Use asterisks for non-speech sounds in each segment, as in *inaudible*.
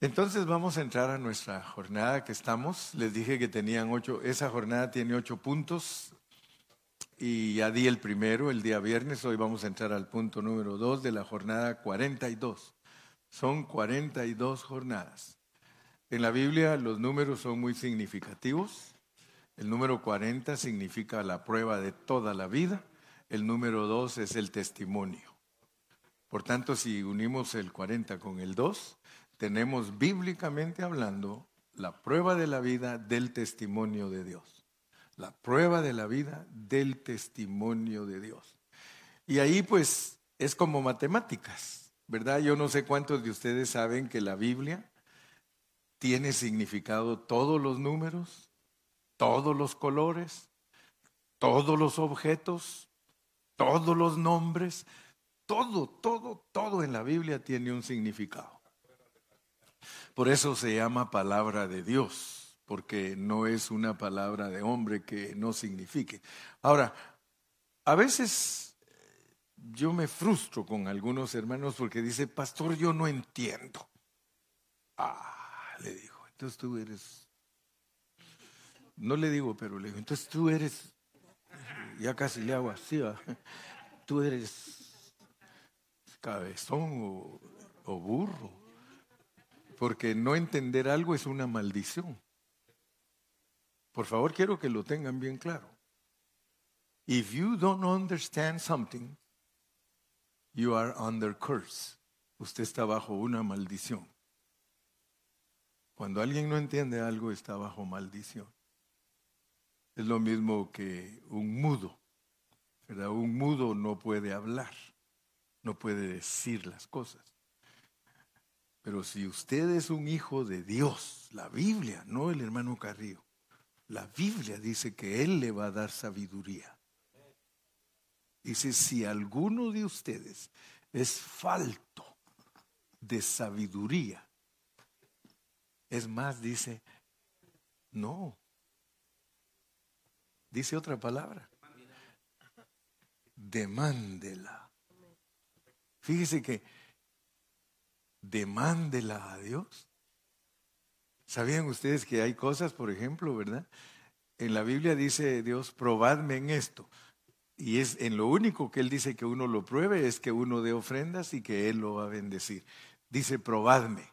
Entonces vamos a entrar a nuestra jornada que estamos. Les dije que tenían ocho, esa jornada tiene ocho puntos y ya di el primero el día viernes. Hoy vamos a entrar al punto número dos de la jornada 42. Son 42 jornadas. En la Biblia los números son muy significativos. El número 40 significa la prueba de toda la vida. El número 2 es el testimonio. Por tanto, si unimos el 40 con el 2, tenemos bíblicamente hablando la prueba de la vida del testimonio de Dios. La prueba de la vida del testimonio de Dios. Y ahí pues es como matemáticas, ¿verdad? Yo no sé cuántos de ustedes saben que la Biblia tiene significado todos los números, todos los colores, todos los objetos, todos los nombres, todo, todo, todo en la Biblia tiene un significado. Por eso se llama palabra de Dios, porque no es una palabra de hombre que no signifique. Ahora, a veces yo me frustro con algunos hermanos porque dice, pastor, yo no entiendo. Ah, le dijo, entonces tú eres, no le digo, pero le digo, entonces tú eres, ya casi le hago así, *laughs* tú eres cabezón o burro, porque no entender algo es una maldición. Por favor, quiero que lo tengan bien claro. If you don't understand something, you are under curse. Usted está bajo una maldición. Cuando alguien no entiende algo está bajo maldición. Es lo mismo que un mudo. ¿verdad? Un mudo no puede hablar, no puede decir las cosas. Pero si usted es un hijo de Dios, la Biblia, no el hermano Carrillo, la Biblia dice que Él le va a dar sabiduría. Dice, si alguno de ustedes es falto de sabiduría, es más, dice, no. Dice otra palabra. Demándela. Fíjese que demándela a Dios. ¿Sabían ustedes que hay cosas, por ejemplo, verdad? En la Biblia dice Dios, probadme en esto. Y es en lo único que Él dice que uno lo pruebe es que uno dé ofrendas y que Él lo va a bendecir. Dice, probadme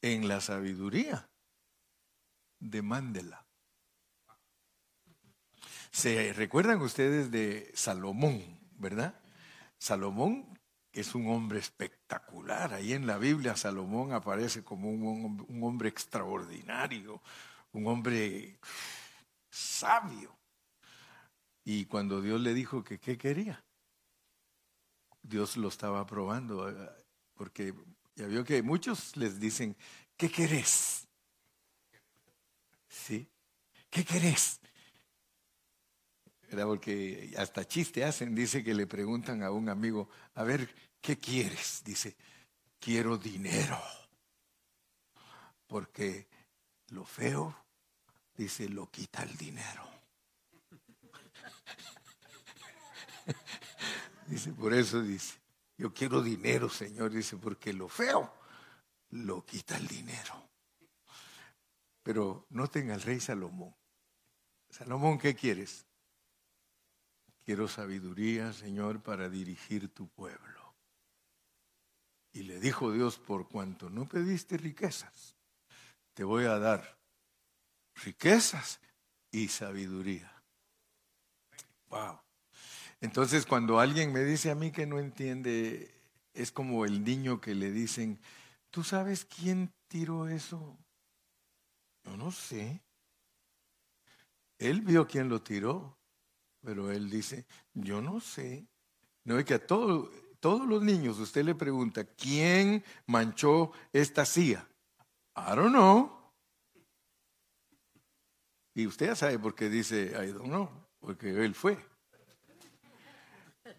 en la sabiduría, demándela. ¿Se recuerdan ustedes de Salomón, verdad? Salomón es un hombre espectacular. Ahí en la Biblia Salomón aparece como un, hombre extraordinario, un hombre sabio. Y cuando Dios le dijo que qué quería, Dios lo estaba probando, eh, porque ya vio que muchos les dicen, ¿qué querés? ¿Sí? ¿Qué querés? Porque hasta chiste hacen, dice que le preguntan a un amigo, a ver, ¿qué quieres? Dice, quiero dinero. Porque lo feo, dice, lo quita el dinero. *laughs* dice, por eso dice, yo quiero dinero, Señor, dice, porque lo feo lo quita el dinero. Pero noten al rey Salomón. Salomón, ¿qué quieres? Quiero sabiduría, Señor, para dirigir tu pueblo. Y le dijo Dios, por cuanto no pediste riquezas, te voy a dar riquezas y sabiduría. Wow. Entonces, cuando alguien me dice a mí que no entiende, es como el niño que le dicen, ¿tú sabes quién tiró eso? Yo no sé. Él vio quién lo tiró, pero él dice, yo no sé. No es que a todos los niños usted le pregunta, ¿quién manchó esta silla? I don't know. Y usted ya sabe por qué dice, I don't know, porque él fue.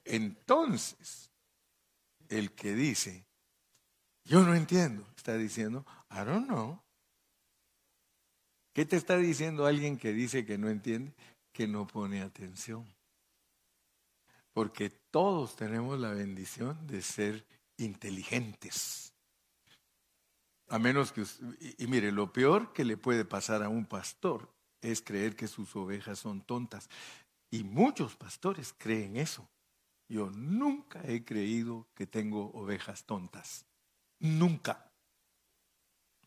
Entonces, el que dice, yo no entiendo, está diciendo, I don't know. ¿Qué te está diciendo alguien que dice que no entiende? Que no pone atención. Porque todos tenemos la bendición de ser inteligentes. A menos que... Y, mire, lo peor que le puede pasar a un pastor es creer que sus ovejas son tontas. Y muchos pastores creen eso. Yo nunca he creído que tengo ovejas tontas. Nunca.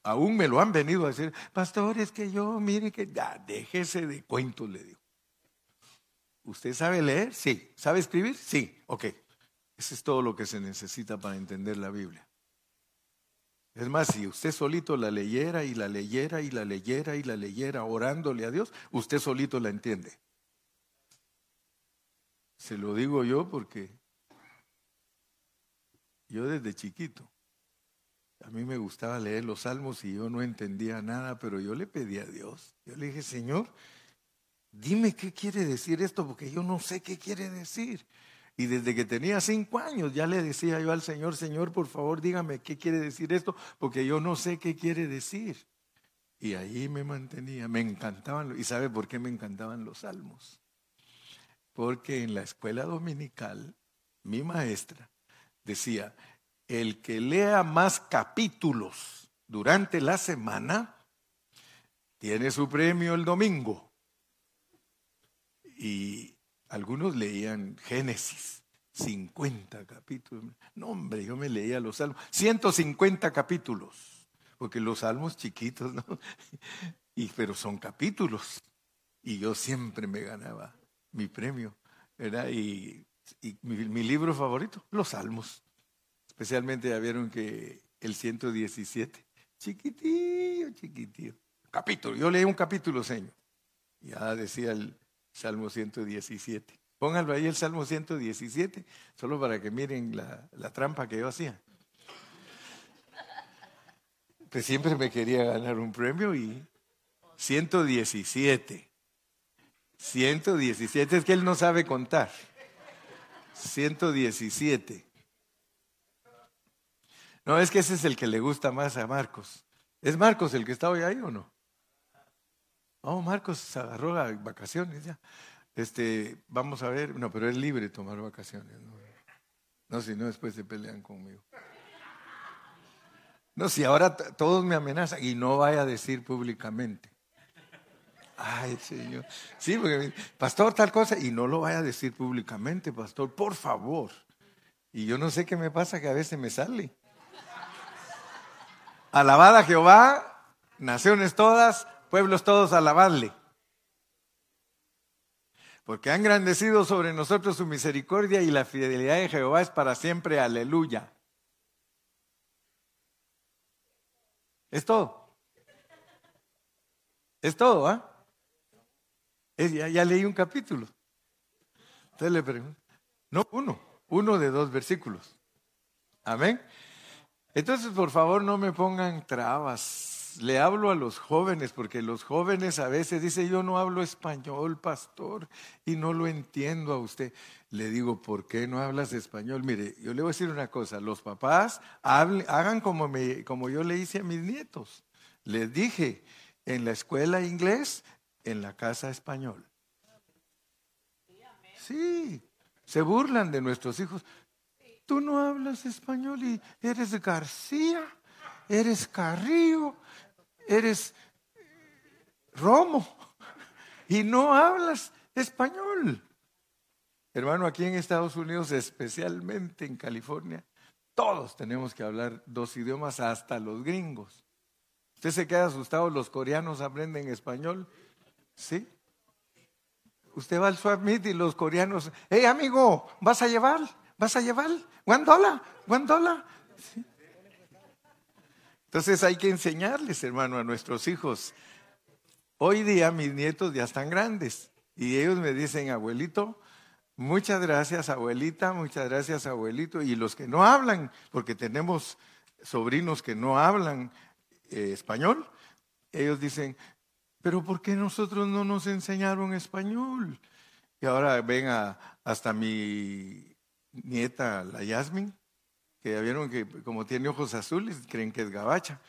Aún me lo han venido a decir, pastor, es que yo, mire que ya, déjese de cuentos, le digo. ¿Usted sabe leer? Sí. ¿Sabe escribir? Sí. Ok. Eso es todo lo que se necesita para entender la Biblia. Es más, si usted solito la leyera y la leyera y la leyera y la leyera orándole a Dios, usted solito la entiende. Se lo digo yo porque yo desde chiquito, a mí me gustaba leer los salmos y yo no entendía nada, pero yo le pedí a Dios. Yo le dije, Señor, dime qué quiere decir esto, porque yo no sé qué quiere decir. Y desde que tenía cinco años ya le decía yo al Señor, Señor, por favor dígame qué quiere decir esto, porque yo no sé qué quiere decir. Y ahí me mantenía, me encantaban. ¿Y sabe por qué me encantaban los salmos? Porque en la escuela dominical, mi maestra decía, el que lea más capítulos durante la semana, tiene su premio el domingo. Y algunos leían Génesis, 50 capítulos. No, hombre, yo me leía los salmos. 150 capítulos, porque los salmos chiquitos, ¿no? *laughs* Y, pero son capítulos. Y yo siempre me ganaba mi premio, ¿verdad? Y, mi, libro favorito, los salmos. Especialmente ya vieron que el 117, chiquitillo, chiquitillo. Capítulo, yo leí un capítulo, señor. Ya decía el, Salmo 117. Pónganlo ahí el Salmo 117, solo para que miren la, trampa que yo hacía. Pues siempre me quería ganar un premio y 117. 117, es que él no sabe contar. 117. No, es que ese es el que le gusta más a Marcos. ¿Es Marcos el que está hoy ahí o no? Oh, Marcos se agarró a vacaciones ya. Este, vamos a ver, no, pero es libre tomar vacaciones. No, si no, después se pelean conmigo. No, si ahora todos me amenazan y no vaya a decir públicamente. Ay, Señor. Sí, porque, pastor, tal cosa, y no lo vaya a decir públicamente, pastor, por favor. Y yo no sé qué me pasa que a veces me sale. Alabada Jehová, naciones todas, pueblos todos alabadle. Porque ha engrandecido sobre nosotros su misericordia y la fidelidad de Jehová es para siempre. Aleluya. Es todo. Es todo, ¿ah? Ya, ya, leí un capítulo. Entonces le pregunto. No, uno. Uno de dos versículos. Amén. Entonces, por favor, no me pongan trabas le hablo a los jóvenes, porque los jóvenes a veces dicen, yo no hablo español, pastor, y no lo entiendo a usted. Le digo, ¿por qué no hablas español? Mire, yo le voy a decir una cosa, los papás hagan como, me, como yo le hice a mis nietos. Les dije, en la escuela inglés, en la casa español. Sí, se burlan de nuestros hijos. Tú no hablas español y eres García, eres Carrillo, eres romo y no hablas español. Hermano, aquí en Estados Unidos, especialmente en California, todos tenemos que hablar dos idiomas, hasta los gringos. ¿Usted se queda asustado? ¿Los coreanos aprenden español? ¿Sí? Usted va al swap meet y los coreanos, hey amigo, ¿vas a llevar? ¿Vas a llevar? ¿One dollar? ¿Sí? Entonces hay que enseñarles, hermano, a nuestros hijos. Hoy día mis nietos ya están grandes y ellos me dicen, abuelito, muchas gracias, abuelita, muchas gracias, abuelito. Y los que no hablan, porque tenemos sobrinos que no hablan eh, español, ellos dicen, pero ¿por qué nosotros no nos enseñaron español? Y ahora ven a, hasta mi nieta, la Yasmin, que vieron que como tiene ojos azules, creen que es gabacha.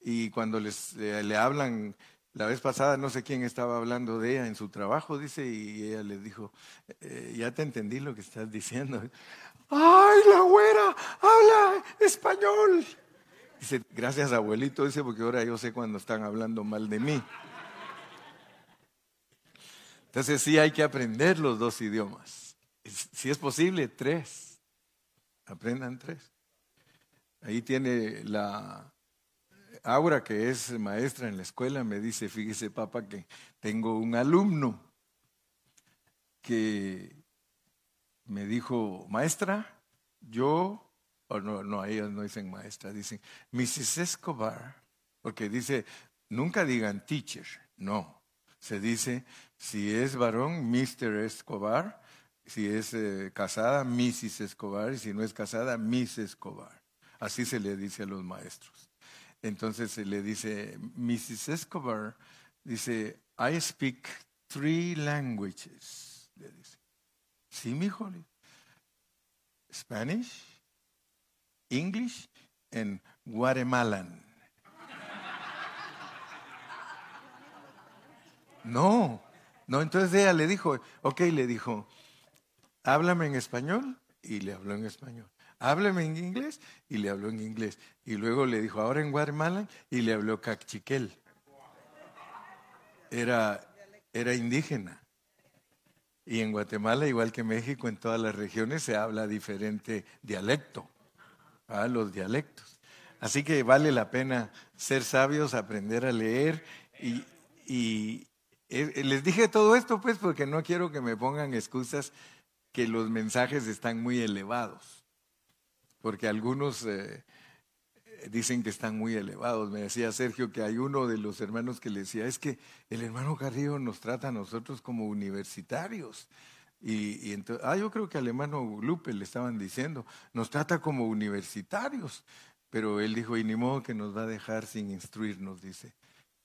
Y cuando les, le hablan, la vez pasada no sé quién estaba hablando de ella en su trabajo, dice, y ella les dijo, eh, ya te entendí lo que estás diciendo. ¡Ay, la güera! ¡Habla español! Dice, gracias abuelito, dice, porque ahora yo sé cuando están hablando mal de mí. Entonces sí hay que aprender los dos idiomas. Si es posible, tres. Aprendan tres. Ahí tiene la Aura, que es maestra en la escuela, me dice, fíjese papá, que tengo un alumno que me dijo, maestra, yo o no, no, ellos no dicen maestra, dicen Mrs. Escobar, porque dice, nunca digan teacher, no. Se dice, si es varón, Mr. Escobar, si es eh, casada, Mrs. Escobar, y si no es casada, Miss Escobar. Así se le dice a los maestros. Entonces se le dice, Mrs. Escobar, dice, I speak three languages. Le dice, sí, mi hijo. Spanish, English and Guatemalan. No, no, entonces ella le dijo, ok, le dijo, háblame en español y le habló en español. Háblame en inglés y le habló en inglés. Y luego le dijo, ahora en Guatemala y le habló cachiquel. Era, era indígena. Y en Guatemala, igual que México, en todas las regiones se habla diferente dialecto a los dialectos. Así que vale la pena ser sabios, aprender a leer y, eh, les dije todo esto pues porque no quiero que me pongan excusas que los mensajes están muy elevados, porque algunos eh, dicen que están muy elevados. Me decía Sergio que hay uno de los hermanos que le decía, es que el hermano Carrillo nos trata a nosotros como universitarios. Y, entonces, ah, yo creo que al hermano Lupe le estaban diciendo, nos trata como universitarios. Pero él dijo, y ni modo que nos va a dejar sin instruirnos, dice.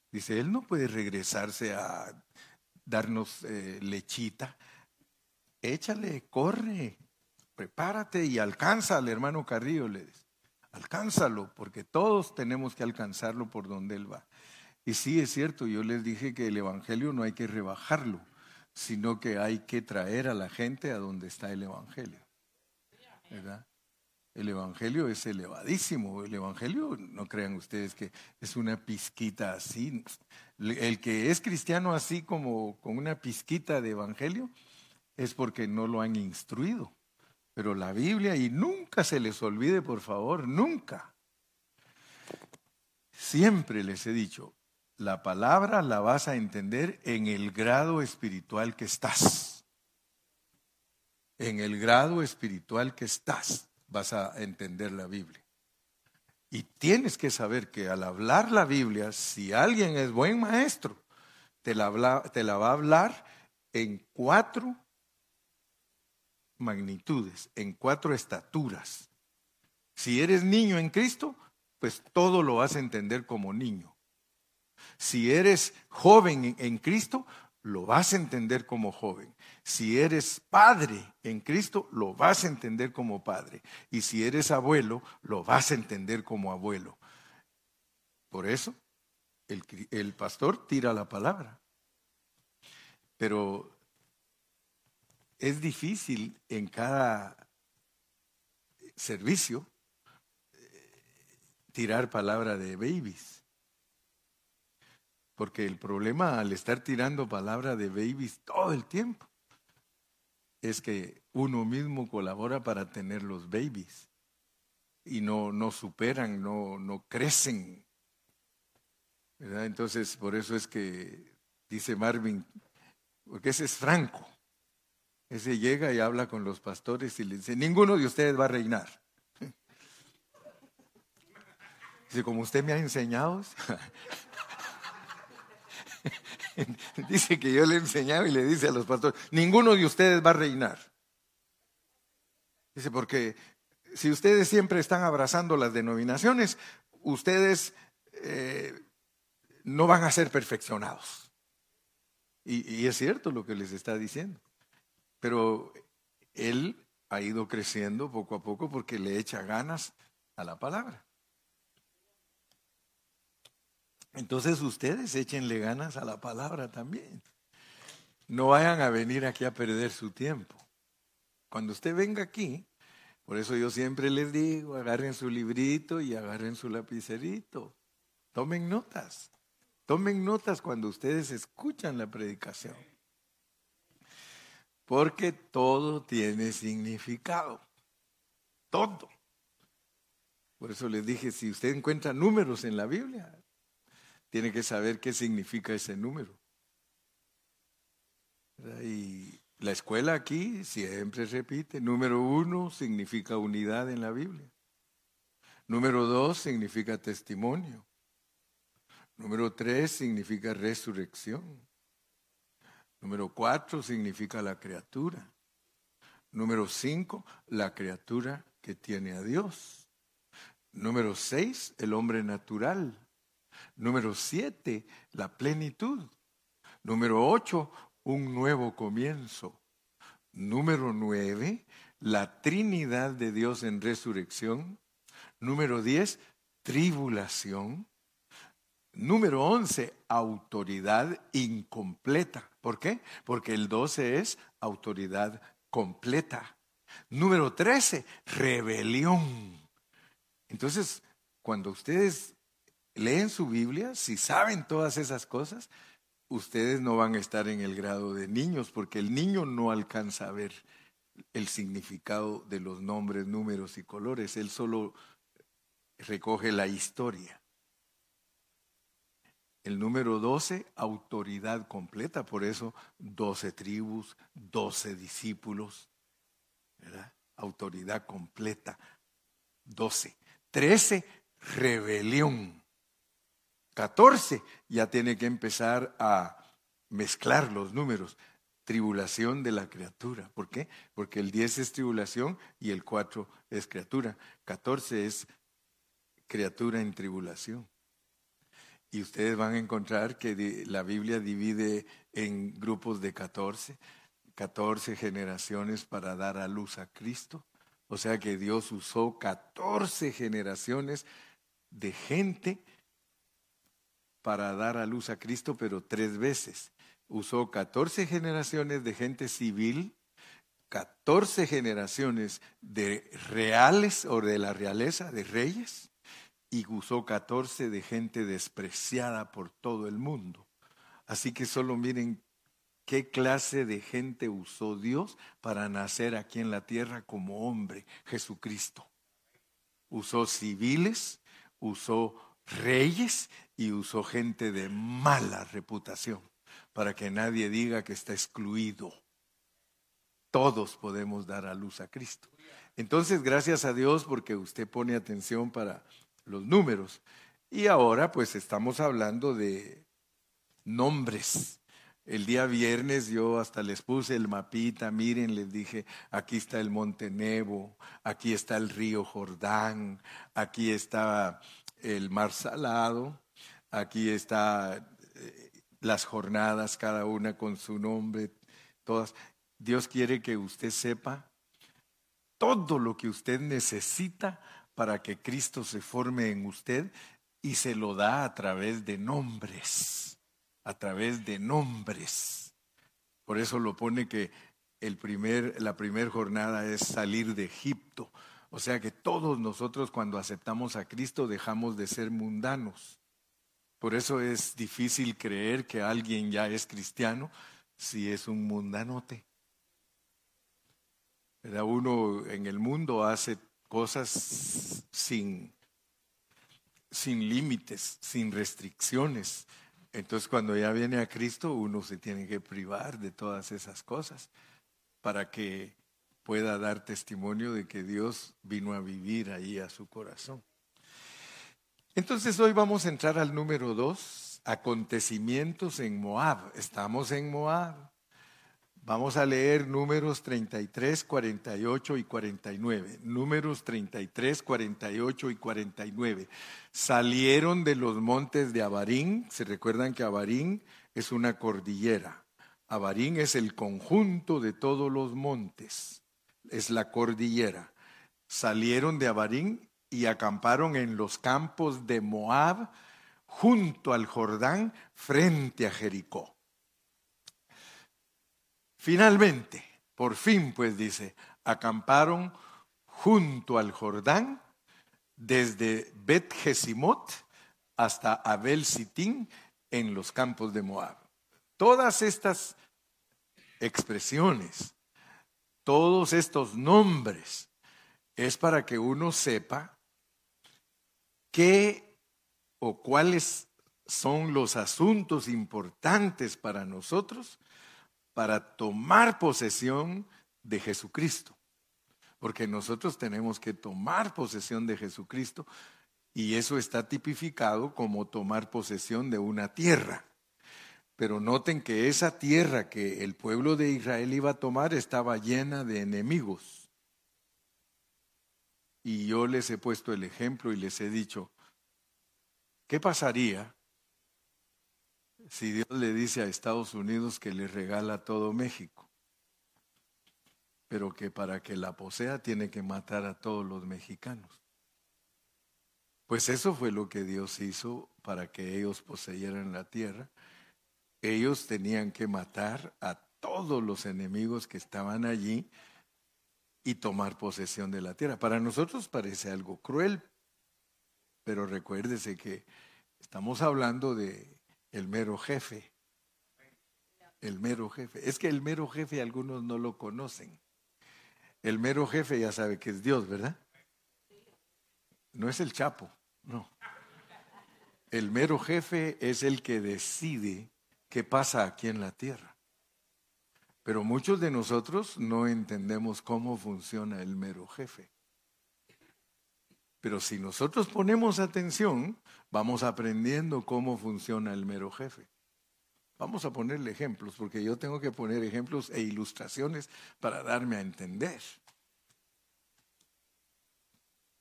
Dice, él no puede regresarse a darnos eh, lechita. Échale, corre, prepárate y alcanza al hermano Carrillo, le dice. Alcánzalo, porque todos tenemos que alcanzarlo por donde él va. Y sí, es cierto, yo les dije que el Evangelio no hay que rebajarlo sino que hay que traer a la gente a donde está el Evangelio. ¿verdad? El Evangelio es elevadísimo. El Evangelio, no crean ustedes que es una pizquita así. El que es cristiano así como con una pizquita de Evangelio es porque no lo han instruido. Pero la Biblia, y nunca se les olvide, por favor, nunca. Siempre les he dicho, la palabra la vas a entender en el grado espiritual que estás. En el grado espiritual que estás vas a entender la Biblia. Y tienes que saber que al hablar la Biblia, si alguien es buen maestro, te la, te la va a hablar en cuatro magnitudes, en cuatro estaturas. Si eres niño en Cristo, pues todo lo vas a entender como niño. Si eres joven en Cristo, lo vas a entender como joven. Si eres padre en Cristo, lo vas a entender como padre. Y si eres abuelo, lo vas a entender como abuelo. Por eso, el, pastor tira la palabra. Pero es difícil en cada servicio eh, tirar palabra de babies. Porque el problema al estar tirando palabra de babies todo el tiempo es que uno mismo colabora para tener los babies y no, no superan, no, no crecen. Entonces, por eso es que dice Marvin, porque ese es franco. Ese llega y habla con los pastores y le dice, ninguno de ustedes va a reinar. *laughs* Dice, como usted me ha enseñado, *laughs* dice que yo le enseñaba y le dice a los pastores, ninguno de ustedes va a reinar. Dice, porque si ustedes siempre están abrazando las denominaciones, ustedes eh, no van a ser perfeccionados. Y es cierto lo que les está diciendo. Pero él ha ido creciendo poco a poco porque le echa ganas a la palabra. Entonces ustedes échenle ganas a la palabra también. No vayan a venir aquí a perder su tiempo. Cuando usted venga aquí, Por eso yo siempre les digo, agarren su librito y agarren su lapicerito. Tomen notas. Tomen notas cuando ustedes escuchan la predicación. Porque todo tiene significado. Todo. Por eso les dije, si usted encuentra números en la Biblia, tiene que saber qué significa ese número. Y la escuela aquí siempre repite, número uno significa unidad en la Biblia. Número dos significa testimonio. Número tres significa resurrección. Número cuatro significa la criatura. Número cinco, la criatura que tiene a Dios. Número seis, el hombre natural. Número siete, la plenitud. Número ocho, un nuevo comienzo. Número nueve, la Trinidad de Dios en resurrección. Número diez, tribulación. Número once, autoridad incompleta. ¿Por qué? Porque el doce es autoridad completa. Número trece, rebelión. Entonces, cuando ustedes leen su Biblia, si saben todas esas cosas, ustedes no van a estar en el grado de niños, porque el niño no alcanza a ver el significado de los nombres, números y colores, él solo recoge la historia. El número 12, autoridad completa, por eso 12 tribus, 12 discípulos, ¿verdad? Autoridad completa, 12. 13, rebelión. 14 ya tiene que empezar a mezclar los números. Tribulación de la criatura. ¿Por qué? Porque el 10 es tribulación y el 4 es criatura. 14 es criatura en tribulación. Y ustedes van a encontrar que la Biblia divide en grupos de 14, 14 generaciones para dar a luz a Cristo. O sea que Dios usó 14 generaciones de gente para dar a luz a Cristo, pero tres veces. Usó 14 generaciones de gente civil, 14 generaciones de reales o de la realeza, de reyes, y usó 14 de gente despreciada por todo el mundo. Así que solo miren qué clase de gente usó Dios para nacer aquí en la tierra como hombre, Jesucristo. Usó civiles, usó reyes y usó gente de mala reputación para que nadie diga que está excluido. Todos podemos dar a luz a Cristo. Entonces, gracias a Dios porque usted pone atención para los números. Y ahora pues estamos hablando de nombres. El día viernes yo hasta les puse el mapita, miren, les dije, aquí está el Monte Nebo, aquí está el río Jordán, aquí está el mar salado, aquí está eh, las jornadas, cada una con su nombre, todas. Dios quiere que usted sepa todo lo que usted necesita para que Cristo se forme en usted y se lo da a través de nombres, a través de nombres. Por eso lo pone que el primer, la primera jornada es salir de Egipto. O sea que todos nosotros cuando aceptamos a Cristo dejamos de ser mundanos. Por eso es difícil creer que alguien ya es cristiano si es un mundanote. Uno en el mundo hace cosas sin, sin límites, sin restricciones. Entonces cuando ya viene a Cristo uno se tiene que privar de todas esas cosas para que pueda dar testimonio de que Dios vino a vivir ahí a su corazón. Entonces hoy vamos a entrar al número dos, acontecimientos en Moab. Estamos en Moab. Vamos a leer números 33, 48 y 49. Números 33, 48 y 49. Salieron de los montes de Abarín. Se recuerdan que Abarín es una cordillera. Abarín es el conjunto de todos los montes es la cordillera. Salieron de Abarín y acamparon en los campos de Moab, junto al Jordán, frente a Jericó. Finalmente, por fin, pues dice, acamparon junto al Jordán, desde Bet Gesimot hasta Abel Sitín en los campos de Moab. Todas estas expresiones, todos estos nombres, es para que uno sepa qué o cuáles son los asuntos importantes para nosotros para tomar posesión de Jesucristo. Porque nosotros tenemos que tomar posesión de Jesucristo y eso está tipificado como tomar posesión de una tierra. Pero noten que esa tierra que el pueblo de Israel iba a tomar estaba llena de enemigos. Y yo les he puesto el ejemplo y les he dicho, ¿qué pasaría si Dios le dice a Estados Unidos que le regala todo México? Pero que para que la posea tiene que matar a todos los mexicanos. Pues eso fue lo que Dios hizo para que ellos poseyeran la tierra. Ellos tenían que matar a todos los enemigos que estaban allí y tomar posesión de la tierra. Para nosotros parece algo cruel, pero recuérdese que estamos hablando de el mero jefe. El mero jefe. Es que el mero jefe algunos no lo conocen. El mero jefe ya sabe que es Dios, ¿verdad? No es el chapo, no. El mero jefe es el que decide qué pasa aquí en la tierra. Pero muchos de nosotros no entendemos cómo funciona el mero jefe. Pero si nosotros ponemos atención, vamos aprendiendo cómo funciona el mero jefe. Vamos a ponerle ejemplos, porque yo tengo que poner ejemplos e ilustraciones para darme a entender.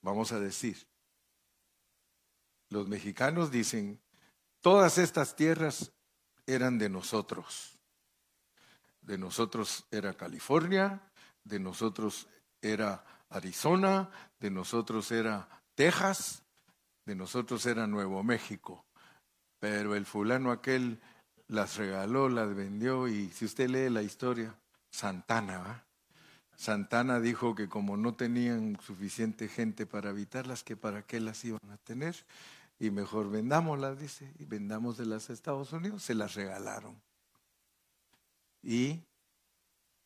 Vamos a decir, los mexicanos dicen, todas estas tierras eran de nosotros. De nosotros era California, de nosotros era Arizona, de nosotros era Texas, de nosotros era Nuevo México. Pero el fulano aquel las regaló, las vendió y si usted lee la historia, Santana, Santana dijo que como no tenían suficiente gente para habitarlas, que para qué las iban a tener, y mejor vendámoslas, dice, y vendamos de las Estados Unidos, se las regalaron. Y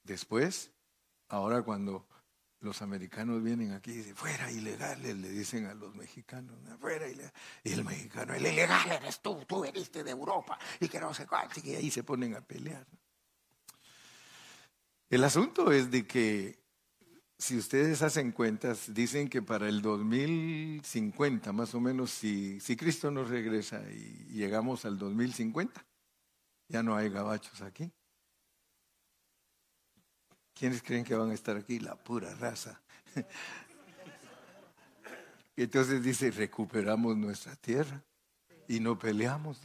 después, ahora cuando los americanos vienen aquí y dicen, fuera ilegales, le dicen a los mexicanos, fuera ilegal. Y el mexicano, el ilegal eres tú, tú veniste de Europa y que no sé cuánto, y ahí se ponen a pelear. El asunto es de que si ustedes hacen cuentas, dicen que para el 2050, más o menos, si, si Cristo nos regresa y llegamos al 2050, ya no hay gabachos aquí. ¿Quiénes creen que van a estar aquí? La pura raza. *laughs* Entonces dice, recuperamos nuestra tierra y no peleamos,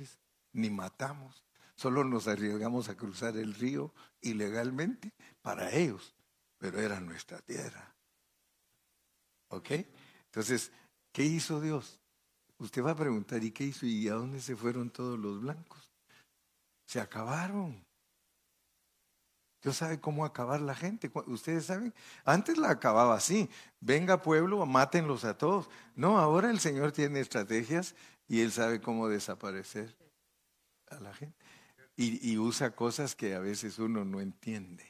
ni matamos. Solo nos arriesgamos a cruzar el río ilegalmente para ellos, pero era nuestra tierra. ¿Ok? Entonces, ¿qué hizo Dios? Usted va a preguntar, ¿y qué hizo? ¿Y a dónde se fueron todos los blancos? Se acabaron. Dios sabe cómo acabar la gente. Ustedes saben, antes la acababa así. Venga pueblo, mátenlos a todos. No, ahora el Señor tiene estrategias y Él sabe cómo desaparecer a la gente. Y, usa cosas que a veces uno no entiende.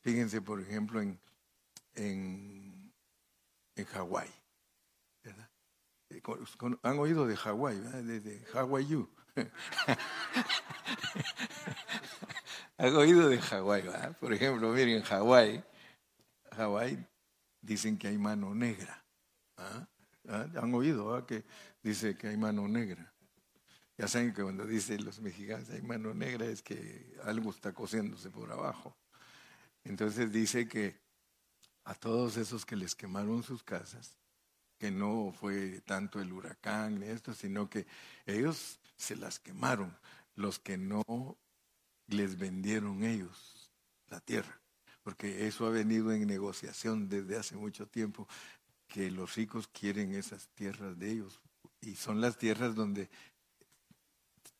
Fíjense, por ejemplo, en, en, en Hawái. Eh, ¿Han oído de Hawái? De, de Hawaii. *laughs* ¿Han oído de Hawái? Por ejemplo, miren, Hawái, Hawái dicen que hay mano negra. ¿Ah? ¿Ah? ¿Han oído que dice que hay mano negra? Ya saben que cuando dicen los mexicanos hay mano negra es que algo está cosiéndose por abajo. Entonces dice que a todos esos que les quemaron sus casas, que no fue tanto el huracán ni esto, sino que ellos se las quemaron. Los que no les vendieron ellos la tierra, porque eso ha venido en negociación desde hace mucho tiempo, que los ricos quieren esas tierras de ellos y son las tierras donde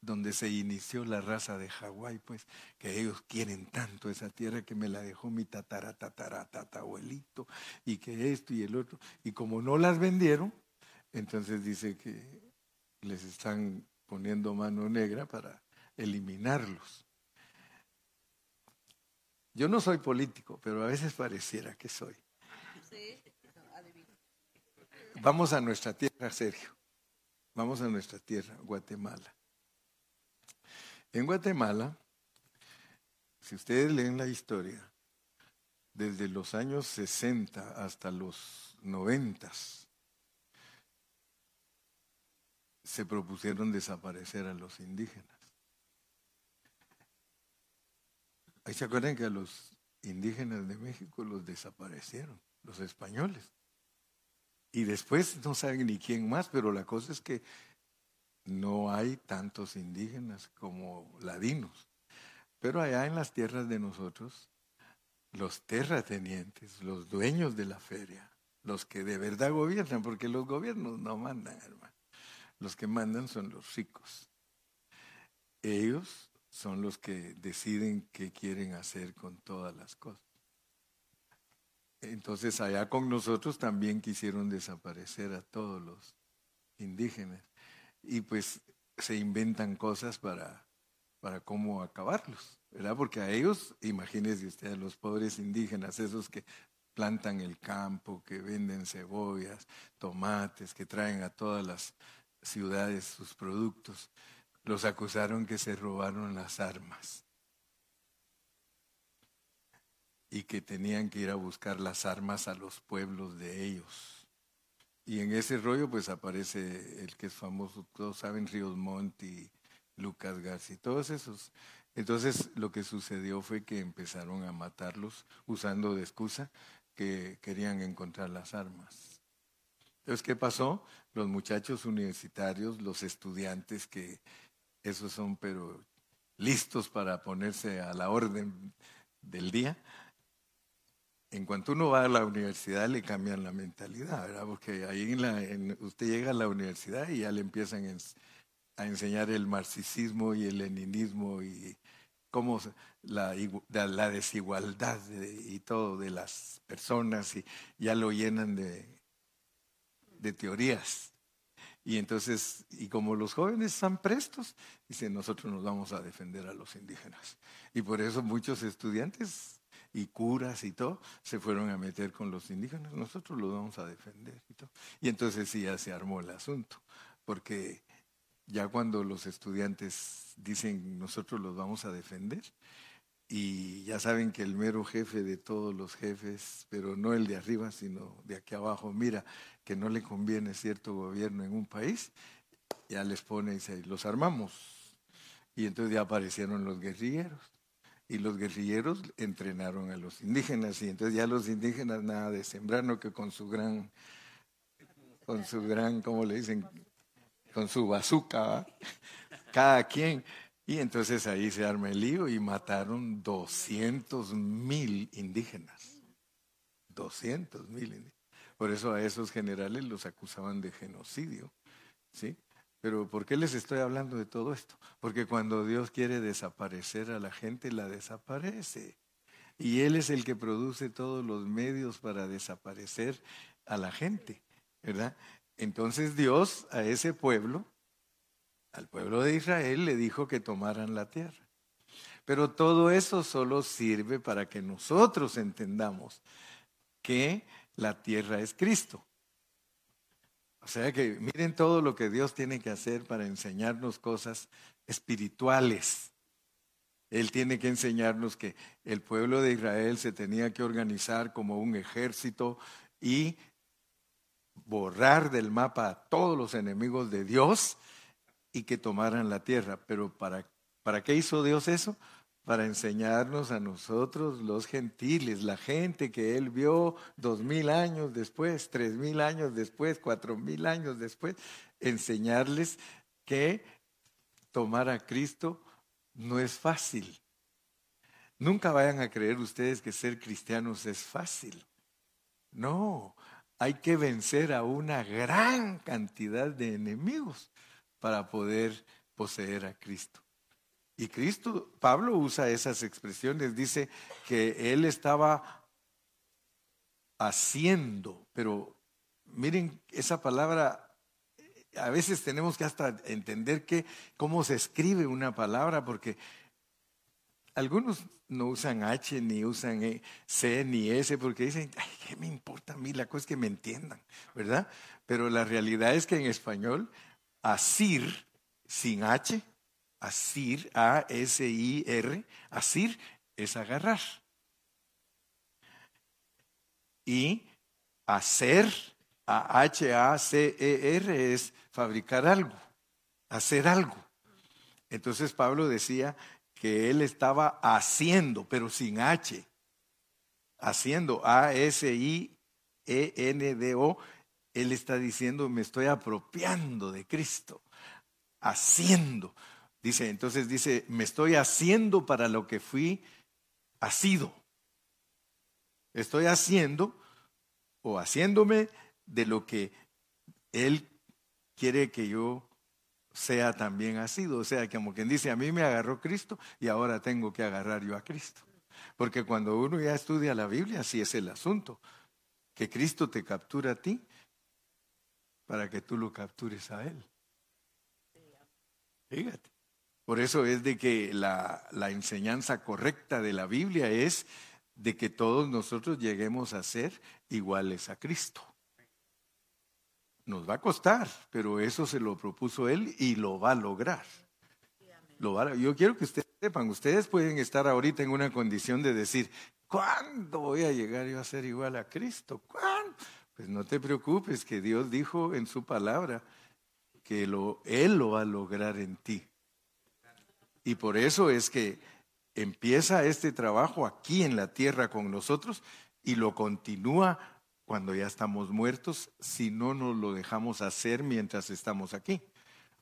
donde se inició la raza de Hawái, pues, que ellos quieren tanto esa tierra que me la dejó mi tatara, tatara, abuelito, y que esto y el otro. Y como no las vendieron, entonces dice que les están poniendo mano negra para eliminarlos. Yo no soy político, pero a veces pareciera que soy. Vamos a nuestra tierra, Sergio. Vamos a nuestra tierra, Guatemala. En Guatemala, si ustedes leen la historia, desde los años 60 hasta los 90, se propusieron desaparecer a los indígenas. Ahí se acuerdan que a los indígenas de México los desaparecieron, los españoles. Y después no saben ni quién más, pero la cosa es que no hay tantos indígenas como ladinos. Pero allá en las tierras de nosotros, los terratenientes, los dueños de la feria, los que de verdad gobiernan, porque los gobiernos no mandan, hermano. Los que mandan son los ricos. Ellos son los que deciden qué quieren hacer con todas las cosas. Entonces allá con nosotros también quisieron desaparecer a todos los indígenas y pues se inventan cosas para, para cómo acabarlos, ¿verdad? Porque a ellos, imagínense ustedes, los pobres indígenas, esos que plantan el campo, que venden cebollas, tomates, que traen a todas las ciudades sus productos, los acusaron que se robaron las armas y que tenían que ir a buscar las armas a los pueblos de ellos. Y en ese rollo pues aparece el que es famoso, todos saben, Ríos Montt y Lucas García, todos esos. Entonces lo que sucedió fue que empezaron a matarlos usando de excusa que querían encontrar las armas. Entonces, ¿qué pasó? Los muchachos universitarios, los estudiantes que esos son pero listos para ponerse a la orden del día, en cuanto uno va a la universidad le cambian la mentalidad, ¿verdad? Porque ahí en la, usted llega a la universidad y ya le empiezan a enseñar el marxismo y el leninismo y cómo la, la desigualdad y todo de las personas y ya lo llenan de, de teorías. Y entonces, y como los jóvenes están prestos, dicen, nosotros nos vamos a defender a los indígenas. Y por eso muchos estudiantes y curas y todo, se fueron a meter con los indígenas, nosotros los vamos a defender y todo. Y entonces sí ya se armó el asunto, porque ya cuando los estudiantes dicen nosotros los vamos a defender, y ya saben que el mero jefe de todos los jefes, pero no el de arriba, sino de aquí abajo, mira que no le conviene cierto gobierno en un país, ya les pone y dice, los armamos. Y entonces ya aparecieron los guerrilleros y los guerrilleros entrenaron a los indígenas y entonces ya los indígenas nada de sembrar, no que con su gran, con su gran, ¿cómo le dicen? Con su bazooka, cada quien. Y entonces ahí se arma el lío y mataron 200 mil indígenas. 200 mil indígenas. Por eso a esos generales los acusaban de genocidio. ¿sí? Pero ¿por qué les estoy hablando de todo esto? Porque cuando Dios quiere desaparecer a la gente, la desaparece. Y Él es el que produce todos los medios para desaparecer a la gente, ¿verdad? Entonces Dios a ese pueblo, al pueblo de Israel, le dijo que tomaran la tierra. Pero todo eso solo sirve para que nosotros entendamos que la tierra es Cristo. O sea que miren todo lo que Dios tiene que hacer para enseñarnos cosas espirituales. Él tiene que enseñarnos que el pueblo de Israel se tenía que organizar como un ejército y borrar del mapa a todos los enemigos de Dios y que tomaran la tierra. Pero ¿para, ¿para qué hizo Dios eso? para enseñarnos a nosotros los gentiles, la gente que él vio dos mil años después, tres mil años después, cuatro mil años después, enseñarles que tomar a Cristo no es fácil. Nunca vayan a creer ustedes que ser cristianos es fácil. No, hay que vencer a una gran cantidad de enemigos para poder poseer a Cristo. Y Cristo, Pablo usa esas expresiones, dice que él estaba haciendo, pero miren esa palabra a veces tenemos que hasta entender que, cómo se escribe una palabra, porque algunos no usan H, ni usan e, C, ni S, porque dicen, Ay, ¿qué me importa a mí? La cosa es que me entiendan, ¿verdad? Pero la realidad es que en español, asir, sin H, asir, A-S-I-R, asir es agarrar. Y hacer, A-H-A-C-E-R, es fabricar algo, hacer algo. Entonces Pablo decía que él estaba haciendo, pero sin H, haciendo, A-S-I-E-N-D-O, él está diciendo, me estoy apropiando de Cristo, haciendo. Dice, entonces dice, me estoy haciendo para lo que fui sido. Estoy haciendo o haciéndome de lo que Él quiere que yo sea también así. O sea, como quien dice, a mí me agarró Cristo y ahora tengo que agarrar yo a Cristo. Porque cuando uno ya estudia la Biblia, así es el asunto, que Cristo te captura a ti para que tú lo captures a Él. Fíjate. Por eso es de que la, la enseñanza correcta de la Biblia es de que todos nosotros lleguemos a ser iguales a Cristo. Nos va a costar, pero eso se lo propuso él y lo va a lograr. Lo yo quiero que ustedes sepan, ustedes pueden estar ahorita en una condición de decir, ¿cuándo voy a llegar yo a ser igual a Cristo? ¿Cuándo? Pues no te preocupes, que Dios dijo en su palabra que lo, Él lo va a lograr en ti. Y por eso es que empieza este trabajo aquí en la tierra con nosotros y lo continúa cuando ya estamos muertos si no nos lo dejamos hacer mientras estamos aquí.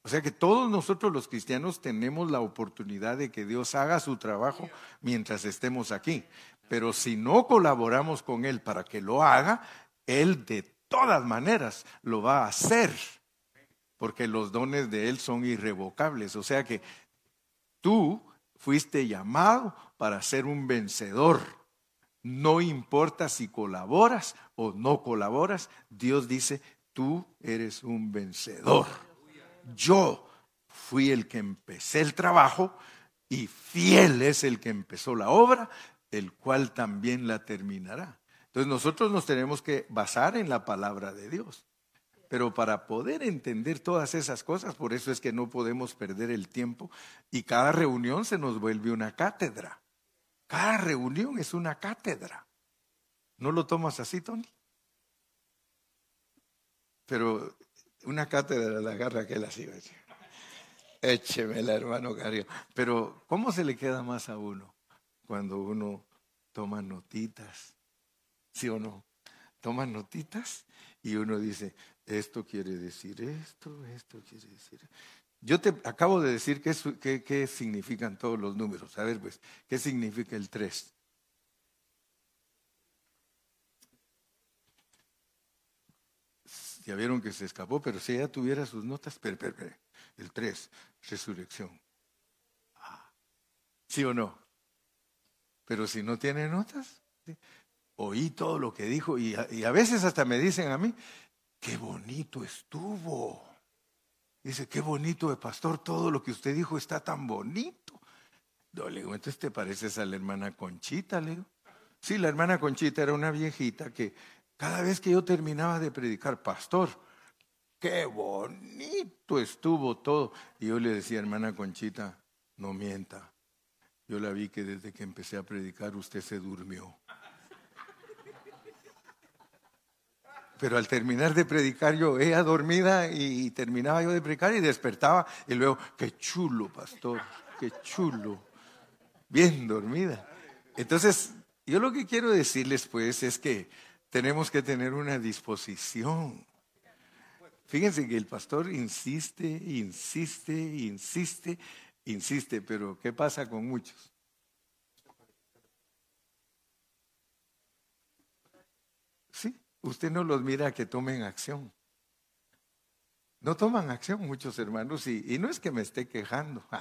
O sea que todos nosotros los cristianos tenemos la oportunidad de que Dios haga su trabajo mientras estemos aquí. Pero si no colaboramos con Él para que lo haga, Él de todas maneras lo va a hacer. Porque los dones de Él son irrevocables. O sea que tú fuiste llamado para ser un vencedor. No importa si colaboras o no colaboras, Dios dice, tú eres un vencedor. Yo fui el que empecé el trabajo y fiel es el que empezó la obra, el cual también la terminará. Entonces nosotros nos tenemos que basar en la palabra de Dios. Pero para poder entender todas esas cosas, por eso es que no podemos perder el tiempo y cada reunión se nos vuelve una cátedra. Cada reunión es una cátedra. ¿No lo tomas así, Tony? Pero una cátedra la agarra aquel así. Échemela, hermano Cario. Pero, ¿cómo se le queda más a uno cuando uno toma notitas? ¿Sí o no? Toma notitas y uno dice, esto quiere decir esto, esto quiere decir. Yo te acabo de decir qué, qué, significan todos los números. A ver, pues, ¿qué significa el 3? Ya vieron que se escapó, pero si ella tuviera sus notas, pero, el 3, resurrección. Ah, ¿Sí o no? Pero si no tiene notas, oí todo lo que dijo y a veces hasta me dicen a mí, qué bonito estuvo. Dice, qué bonito, de pastor, todo lo que usted dijo está tan bonito. No, le digo, entonces te pareces a la hermana Conchita, le digo. Sí, la hermana Conchita era una viejita que cada vez que yo terminaba de predicar, pastor, qué bonito estuvo todo. Y yo le decía, hermana Conchita, no mienta. Yo la vi que desde que empecé a predicar usted se durmió. Pero al terminar de predicar yo, ella dormida y terminaba yo de predicar y despertaba y luego, qué chulo, pastor, qué chulo, bien dormida. Entonces, yo lo que quiero decirles pues es que tenemos que tener una disposición. Fíjense que el pastor insiste, insiste, insiste, insiste, pero ¿qué pasa con muchos? Usted no los mira que tomen acción. No toman acción muchos hermanos y, no es que me esté quejando. *laughs*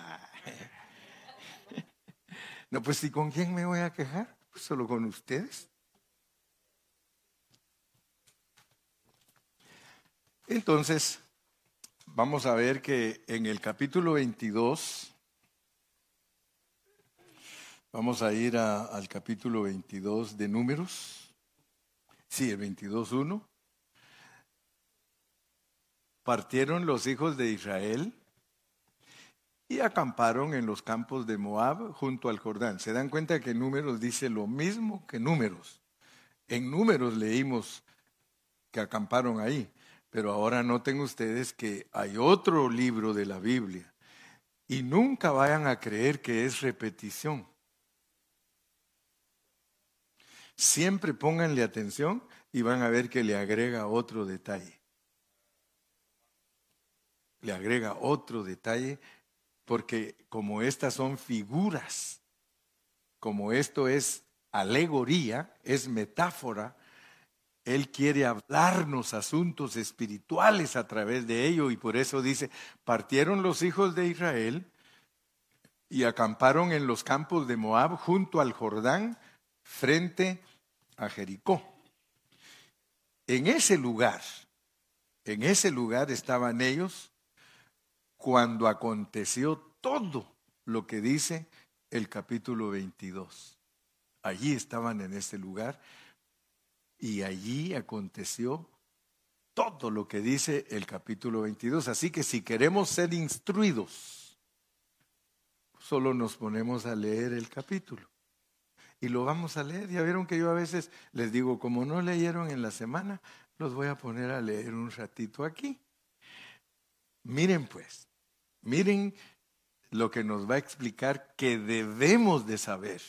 No, pues ¿y con quién me voy a quejar? Pues solo con ustedes. Entonces, vamos a ver que en el capítulo 22, vamos a ir al capítulo 22 de números, sí, el 22.1, partieron los hijos de Israel y acamparon en los campos de Moab junto al Jordán. Se dan cuenta que números dice lo mismo que números. En números leímos que acamparon ahí. Pero ahora noten ustedes que hay otro libro de la Biblia y nunca vayan a creer que es repetición. Siempre pónganle atención y van a ver que le agrega otro detalle. Le agrega otro detalle porque como estas son figuras, como esto es alegoría, es metáfora, él quiere hablarnos asuntos espirituales a través de ello y por eso dice, partieron los hijos de Israel y acamparon en los campos de Moab junto al Jordán frente a Jericó. En ese lugar, en ese lugar estaban ellos cuando aconteció todo lo que dice el capítulo 22. Allí estaban en ese lugar y allí aconteció todo lo que dice el capítulo 22. Así que si queremos ser instruidos, solo nos ponemos a leer el capítulo. Y lo vamos a leer. Ya vieron que yo a veces les digo, como no leyeron en la semana, los voy a poner a leer un ratito aquí. Miren pues, miren lo que nos va a explicar que debemos de saber,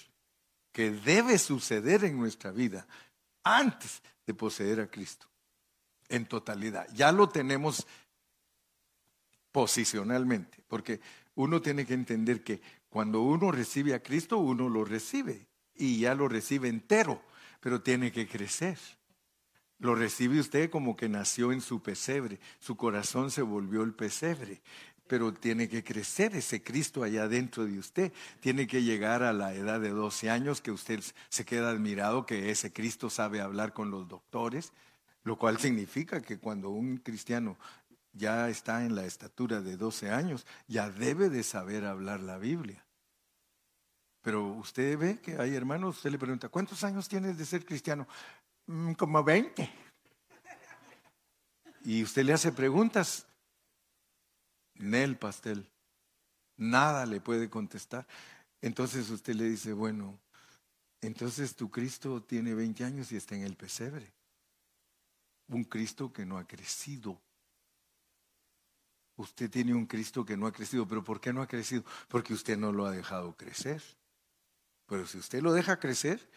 que debe suceder en nuestra vida antes de poseer a Cristo, en totalidad. Ya lo tenemos posicionalmente, porque uno tiene que entender que cuando uno recibe a Cristo, uno lo recibe y ya lo recibe entero, pero tiene que crecer. Lo recibe usted como que nació en su pesebre, su corazón se volvió el pesebre pero tiene que crecer ese Cristo allá dentro de usted. Tiene que llegar a la edad de 12 años que usted se queda admirado que ese Cristo sabe hablar con los doctores, lo cual significa que cuando un cristiano ya está en la estatura de 12 años, ya debe de saber hablar la Biblia. Pero usted ve que hay hermanos, usted le pregunta, ¿cuántos años tienes de ser cristiano? Mm, como 20. Y usted le hace preguntas Nel pastel. Nada le puede contestar. Entonces usted le dice, bueno, entonces tu Cristo tiene 20 años y está en el pesebre. Un Cristo que no ha crecido. Usted tiene un Cristo que no ha crecido, pero ¿por qué no ha crecido? Porque usted no lo ha dejado crecer. Pero si usted lo deja crecer,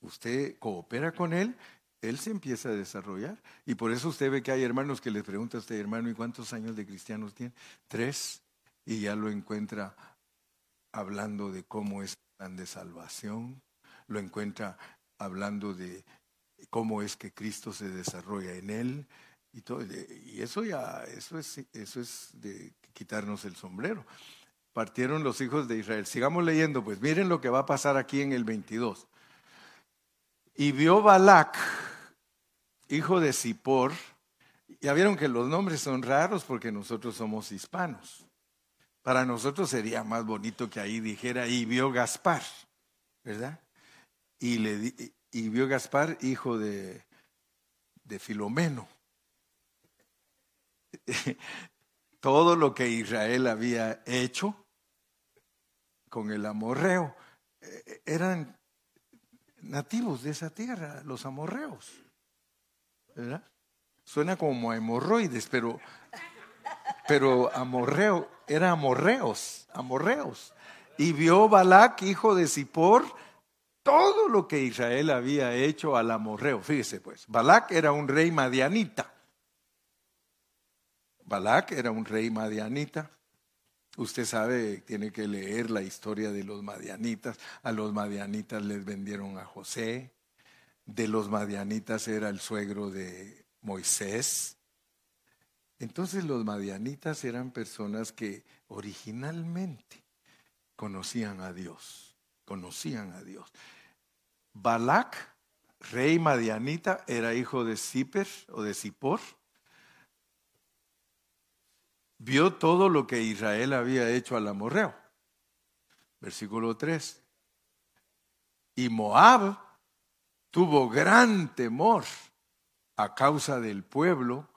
usted coopera con Él él se empieza a desarrollar. Y por eso usted ve que hay hermanos que le pregunta a usted, hermano, ¿y cuántos años de cristianos tiene? Tres. Y ya lo encuentra hablando de cómo es el plan de salvación, lo encuentra hablando de cómo es que Cristo se desarrolla en él. Y, todo, y eso ya, eso es, eso es de quitarnos el sombrero. Partieron los hijos de Israel. Sigamos leyendo, pues miren lo que va a pasar aquí en el 22. Y vio Balac hijo de Zippor. Ya vieron que los nombres son raros porque nosotros somos hispanos. Para nosotros sería más bonito que ahí dijera, y vio Gaspar, ¿verdad? Y, le, y vio Gaspar, hijo de, de Filomeno. *laughs* Todo lo que Israel había hecho con el amorreo, eh, eran nativos de esa tierra, los amorreos. ¿verdad? Suena como hemorroides, pero, pero amorreo, era amorreos, amorreos. Y vio Balac, hijo de Zippor, todo lo que Israel había hecho al amorreo. Fíjese pues, Balac era un rey madianita. Balac era un rey madianita. Usted sabe, tiene que leer la historia de los madianitas. A los madianitas les vendieron a José de los madianitas era el suegro de Moisés. Entonces los madianitas eran personas que originalmente conocían a Dios, conocían a Dios. Balak, rey madianita, era hijo de Ziper o de Zippor. Vio todo lo que Israel había hecho al amorreo. Versículo 3. Y Moab tuvo gran temor a causa del pueblo,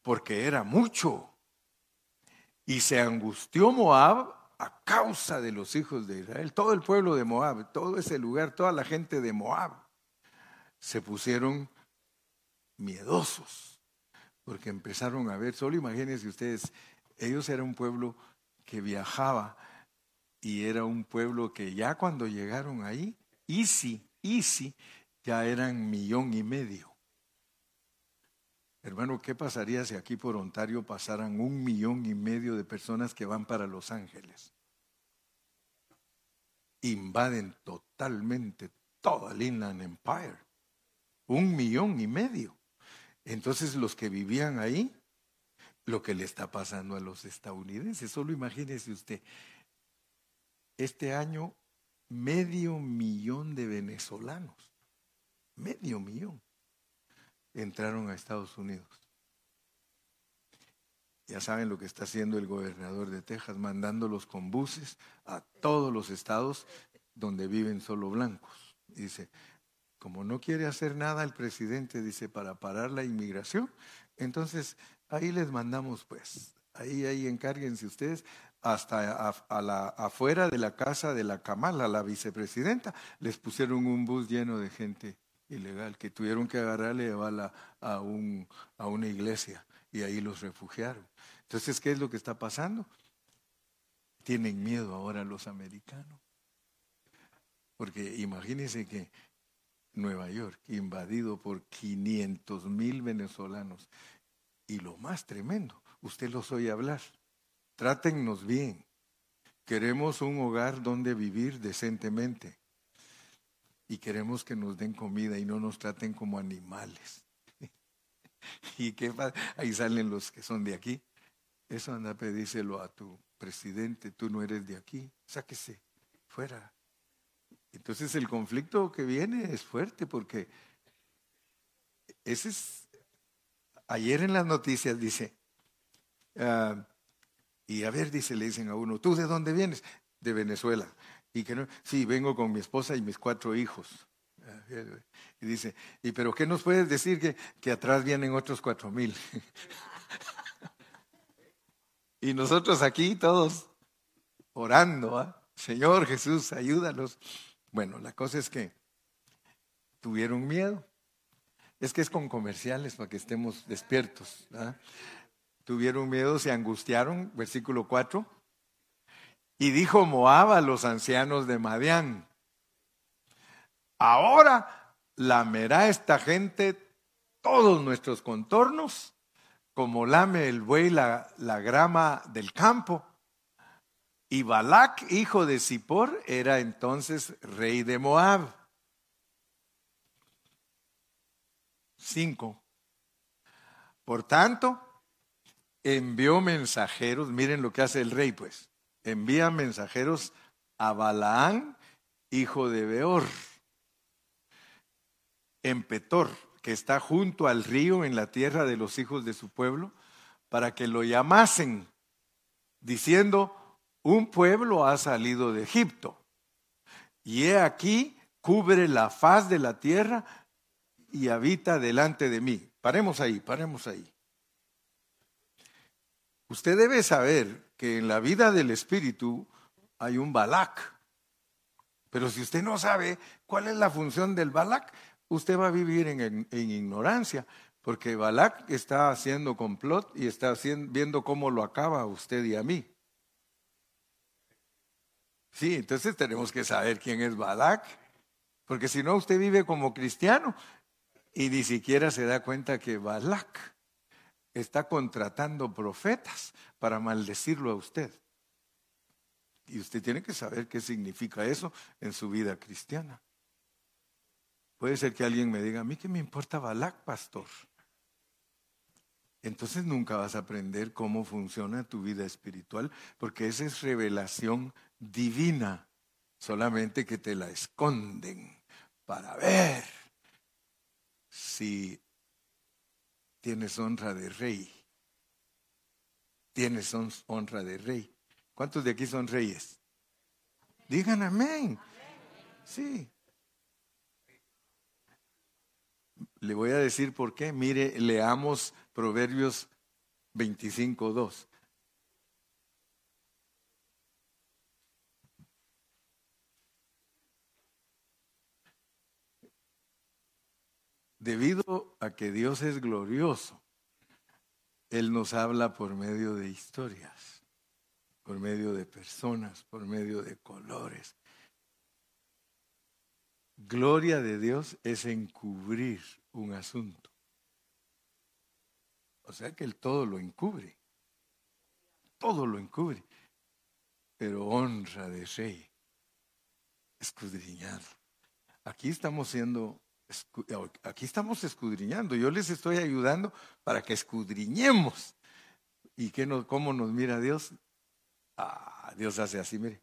porque era mucho. Y se angustió Moab a causa de los hijos de Israel. Todo el pueblo de Moab, todo ese lugar, toda la gente de Moab, se pusieron miedosos, porque empezaron a ver, solo imagínense ustedes, ellos eran un pueblo que viajaba y era un pueblo que ya cuando llegaron ahí, Easy, Easy, ya eran millón y medio. Hermano, ¿qué pasaría si aquí por Ontario pasaran un millón y medio de personas que van para Los Ángeles? Invaden totalmente toda el Inland Empire. Un millón y medio. Entonces los que vivían ahí, lo que le está pasando a los estadounidenses, solo imagínese usted, este año medio millón de venezolanos, medio millón, entraron a Estados Unidos. Ya saben lo que está haciendo el gobernador de Texas, mandándolos con buses a todos los estados donde viven solo blancos. Dice, como no quiere hacer nada el presidente, dice, para parar la inmigración, entonces ahí les mandamos pues, ahí, ahí encárguense ustedes, hasta a, la, afuera de la casa de la Kamala, la vicepresidenta, les pusieron un bus lleno de gente ilegal que tuvieron que agarrarle a, un, a una iglesia y ahí los refugiaron. Entonces, ¿qué es lo que está pasando? Tienen miedo ahora los americanos. Porque imagínense que Nueva York, invadido por 500 mil venezolanos, y lo más tremendo, usted los oye hablar, Trátennos bien. Queremos un hogar donde vivir decentemente. Y queremos que nos den comida y no nos traten como animales. *laughs* ¿Y qué Ahí salen los que son de aquí. Eso anda, pedíselo a tu presidente. Tú no eres de aquí. Sáquese fuera. Entonces el conflicto que viene es fuerte porque ese es. Ayer en las noticias dice. Ah, y a ver, dice, le dicen a uno, ¿tú de dónde vienes? De Venezuela. Y que no, sí, vengo con mi esposa y mis cuatro hijos. Y dice, ¿y pero qué nos puedes decir que, que atrás vienen otros cuatro mil? *laughs* y nosotros aquí todos orando, ¿ah? Señor Jesús, ayúdanos. Bueno, la cosa es que tuvieron miedo. Es que es con comerciales para que estemos despiertos. tuvieron miedo, se angustiaron, versículo 4. Y dijo Moab a los ancianos de Madián, ahora lamerá esta gente todos nuestros contornos, como lame el buey la, la grama del campo. Y Balac, hijo de Zippor, era entonces rey de Moab. Cinco. Por tanto, envió mensajeros, miren lo que hace el rey, pues, envía mensajeros a Balaán, hijo de Beor, en Petor, que está junto al río en la tierra de los hijos de su pueblo, para que lo llamasen, diciendo, un pueblo ha salido de Egipto, y he aquí, cubre la faz de la tierra y habita delante de mí. Paremos ahí, paremos ahí. Usted debe saber que en la vida del Espíritu hay un Balak. Pero si usted no sabe cuál es la función del Balak, usted va a vivir en, ignorancia, porque Balak está haciendo complot y está viendo cómo lo acaba a usted y a mí. Sí, entonces tenemos que saber quién es Balak, porque si no usted vive como cristiano y ni siquiera se da cuenta que Balak está contratando profetas para maldecirlo a usted. Y usted tiene que saber qué significa eso en su vida cristiana. Puede ser que alguien me diga, a mí qué me importa Balak, pastor. entonces nunca vas a aprender cómo funciona tu vida espiritual, porque esa es revelación divina, solamente que te la esconden para ver si tienes honra de rey. Tienes honra de rey. ¿Cuántos de aquí son reyes? Digan amén. Sí. Le voy a decir por qué. Mire, leamos Proverbios 25, 2. Debido a que Dios es glorioso, Él nos habla por medio de historias, por medio de personas, por medio de colores. Gloria de Dios es encubrir un asunto. O sea que Él todo lo encubre. Todo lo encubre. Pero honra de rey. Escudriñado. Aquí estamos siendo aquí estamos escudriñando. Yo les estoy ayudando para que escudriñemos. ¿Y qué nos, cómo nos mira Dios? Ah, Dios hace así, mire.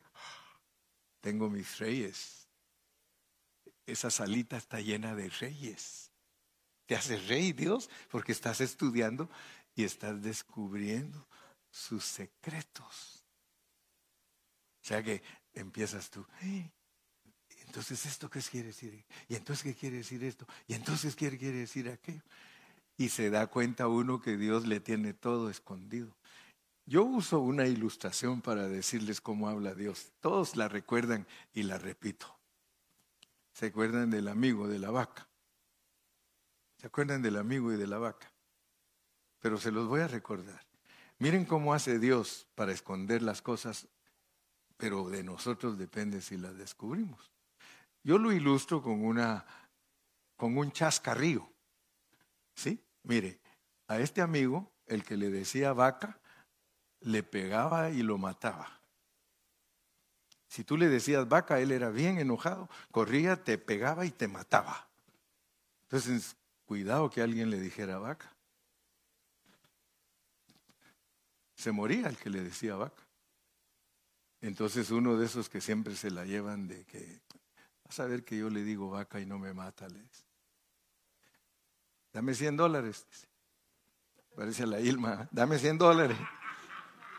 Tengo mis reyes. Esa salita está llena de reyes. Te hace rey Dios porque estás estudiando y estás descubriendo sus secretos. O sea que empiezas tú, entonces, ¿esto qué quiere decir? ¿Y entonces qué quiere decir esto? ¿Y entonces qué quiere decir aquello? Y se da cuenta uno que Dios le tiene todo escondido. Yo uso una ilustración para decirles cómo habla Dios. Todos la recuerdan y la repito. ¿Se acuerdan del amigo de la vaca? ¿Se acuerdan del amigo y de la vaca? Pero se los voy a recordar. Miren cómo hace Dios para esconder las cosas, pero de nosotros depende si las descubrimos. Yo lo ilustro con, una, con un chascarrío. ¿Sí? Mire, a este amigo, el que le decía vaca, le pegaba y lo mataba. Si tú le decías vaca, él era bien enojado, corría, te pegaba y te mataba. Entonces, cuidado que alguien le dijera vaca. Se moría el que le decía vaca. Entonces uno de esos que siempre se la llevan de que a ver que yo le digo vaca y no me mata, le Dame 100 dólares. Parece la Ilma. ¿eh? Dame 100 dólares.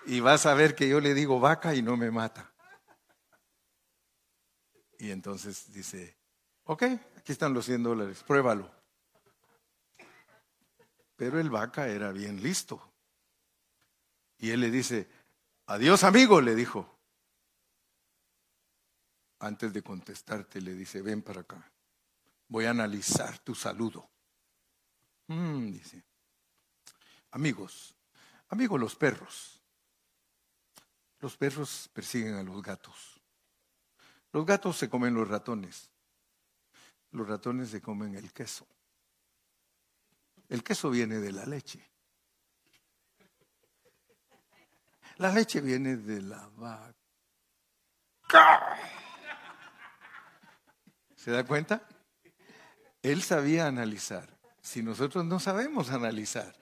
Y vas a ver que yo le digo vaca y no me mata. Y entonces dice, ok, aquí están los 100 dólares, pruébalo. Pero el vaca era bien listo. Y él le dice, adiós amigo, le dijo antes de contestarte, le dice, ven para acá, voy a analizar tu saludo. Mm, dice, amigos, amigos los perros. Los perros persiguen a los gatos. Los gatos se comen los ratones. Los ratones se comen el queso. El queso viene de la leche. La leche viene de la vaca. ¿Se da cuenta? Él sabía analizar. Si nosotros no sabemos analizar,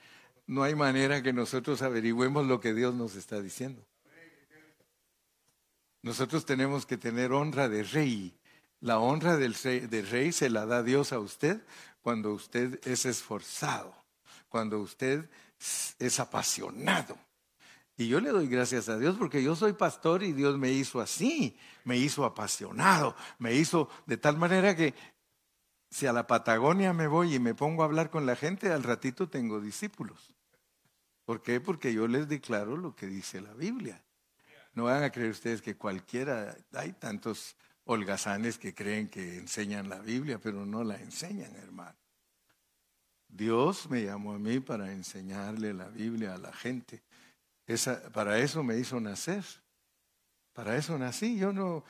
no hay manera que nosotros averigüemos lo que Dios nos está diciendo. Nosotros tenemos que tener honra de rey. La honra del rey, del rey se la da Dios a usted cuando usted es esforzado, cuando usted es apasionado. Y yo le doy gracias a Dios porque yo soy pastor y Dios me hizo así, me hizo apasionado, me hizo de tal manera que si a la Patagonia me voy y me pongo a hablar con la gente, al ratito tengo discípulos. ¿Por qué? Porque yo les declaro lo que dice la Biblia. No van a creer ustedes que cualquiera, hay tantos holgazanes que creen que enseñan la Biblia, pero no la enseñan, hermano. Dios me llamó a mí para enseñarle la Biblia a la gente para eso me hizo nacer. Para eso nací. Yo no,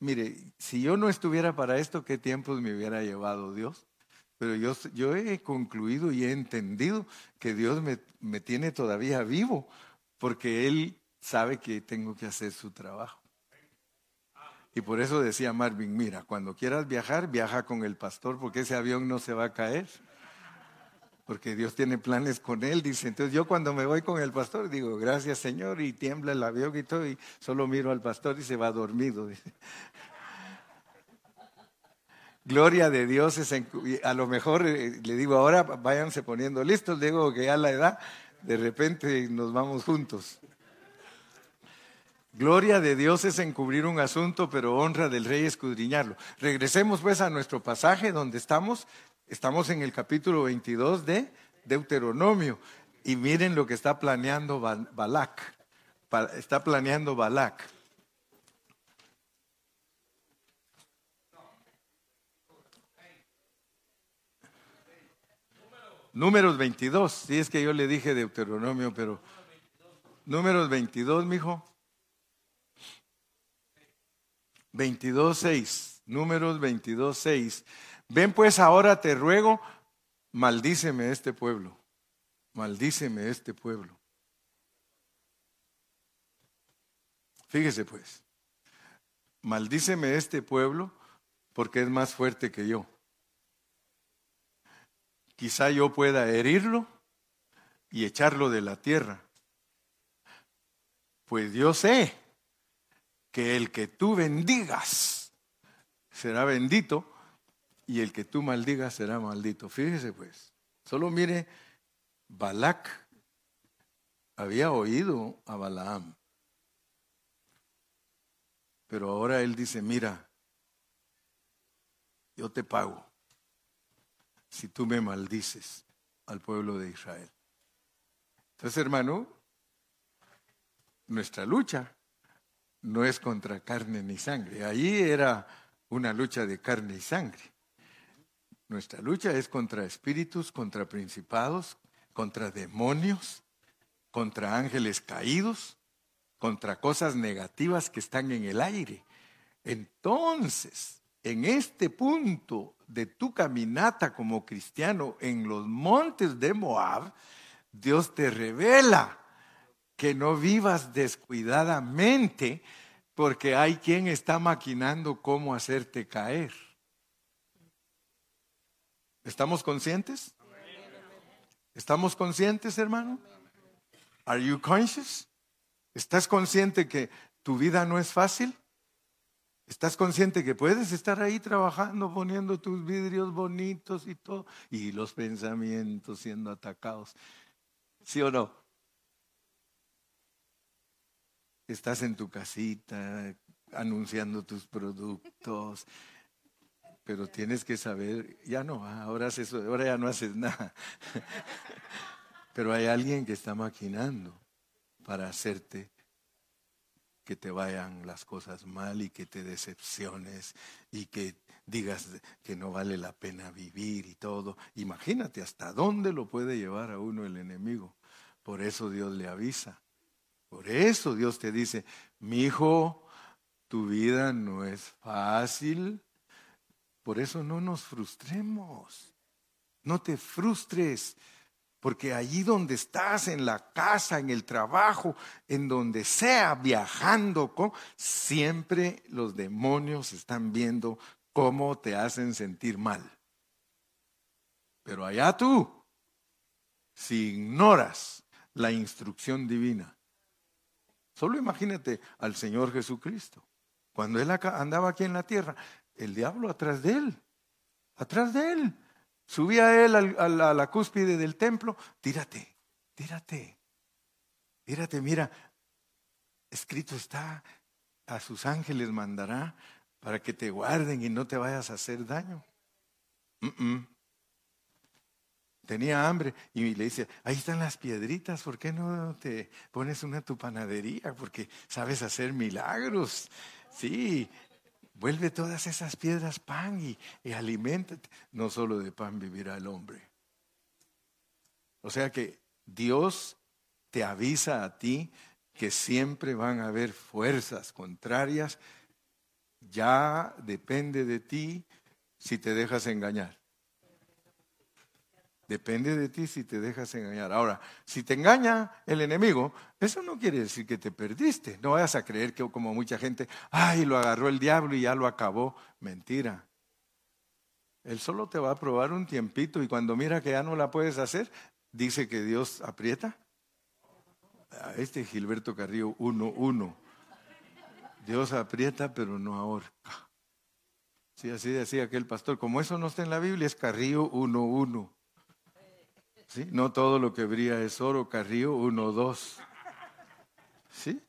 mire, si yo no estuviera para esto, ¿qué tiempos me hubiera llevado Dios? Pero yo, yo he concluido y he entendido que Dios me, me tiene todavía vivo, porque Él sabe que tengo que hacer su trabajo. Y por eso decía Marvin, mira, cuando quieras viajar, viaja con el pastor, porque ese avión no se va a caer. Porque Dios tiene planes con él, dice. Entonces yo cuando me voy con el pastor digo, gracias Señor, y tiembla el avión y todo, y solo miro al pastor y se va dormido. Gloria de Dios es a lo mejor eh, le digo ahora váyanse poniendo listos, le digo que ya la edad, de repente nos vamos juntos. Gloria de Dios es encubrir un asunto, pero honra del rey escudriñarlo. Regresemos pues a nuestro pasaje donde estamos. Estamos en el capítulo 22 de Deuteronomio. Y miren lo que está planeando Balak. Está planeando Balak. Números 22, sí es que yo le dije Deuteronomio, pero números 22, mijo. 22.6, números 22.6. Ven pues ahora te ruego, maldíceme este pueblo, maldíceme este pueblo. Fíjese pues, maldíceme este pueblo porque es más fuerte que yo. Quizá yo pueda herirlo y echarlo de la tierra. Pues yo sé que el que tú bendigas será bendito y el que tú maldigas será maldito. Fíjese pues, solo mire, Balak había oído a Balaam, pero ahora él dice, mira, yo te pago si tú me maldices al pueblo de Israel. Entonces, hermano, nuestra lucha no es contra carne ni sangre. Allí era una lucha de carne y sangre. Nuestra lucha es contra espíritus, contra principados, contra demonios, contra ángeles caídos, contra cosas negativas que están en el aire. Entonces, en este punto de tu caminata como cristiano en los montes de Moab, Dios te revela que no vivas descuidadamente porque hay quien está maquinando cómo hacerte caer. ¿Estamos conscientes? ¿Estamos conscientes, hermano? Are you conscious? ¿Estás consciente que tu vida no es fácil? ¿Estás consciente que puedes estar ahí trabajando, poniendo tus vidrios bonitos y todo, y los pensamientos siendo atacados? ¿Sí o no? estás en tu casita anunciando tus productos, pero tienes que saber, ya no, ah, ahora, ahora ya no haces nada. *laughs* Pero hay alguien que está maquinando para hacerte que te vayan las cosas mal y que te decepciones y que digas que no vale la pena vivir y todo. Imagínate hasta dónde lo puede llevar a uno el enemigo. Por eso Dios le avisa. Por eso Dios te dice, mi hijo, tu vida no es fácil. Por eso no nos frustremos. No te frustres. Porque allí donde estás, en la casa, en el trabajo, en donde sea, viajando, siempre los demonios están viendo cómo te hacen sentir mal. Pero allá tú, si ignoras la instrucción divina, Solo imagínate al Señor Jesucristo. Cuando Él andaba aquí en la tierra, el diablo atrás de Él, atrás de Él. Subía Él a la cúspide del templo, tírate, tírate, tírate, mira, escrito está, a sus ángeles mandará para que te guarden y no te vayas a hacer daño tenía hambre y le dice, ahí están las piedritas, ¿por qué no te pones una tu panadería? Porque sabes hacer milagros. Sí, vuelve todas esas piedras pan y, y alimentate. No solo de pan vivirá el hombre. O sea que Dios te avisa a ti que siempre van a haber fuerzas contrarias. Ya depende de ti si te dejas engañar. Depende de ti si te dejas engañar. Ahora, si te engaña el enemigo, eso no quiere decir que te perdiste. No vayas a creer que como mucha gente, ay, lo agarró el diablo y ya lo acabó. Mentira. Él solo te va a probar un tiempito y cuando mira que ya no la puedes hacer, dice que Dios aprieta. Este Gilberto Carrillo 1.1. Dios aprieta pero no ahorca. Sí, así decía aquel pastor. Como eso no está en la Biblia, es Carrillo 1.1. ¿Sí? No todo lo que brilla es oro, Carrillo 1.2. ¿Sí?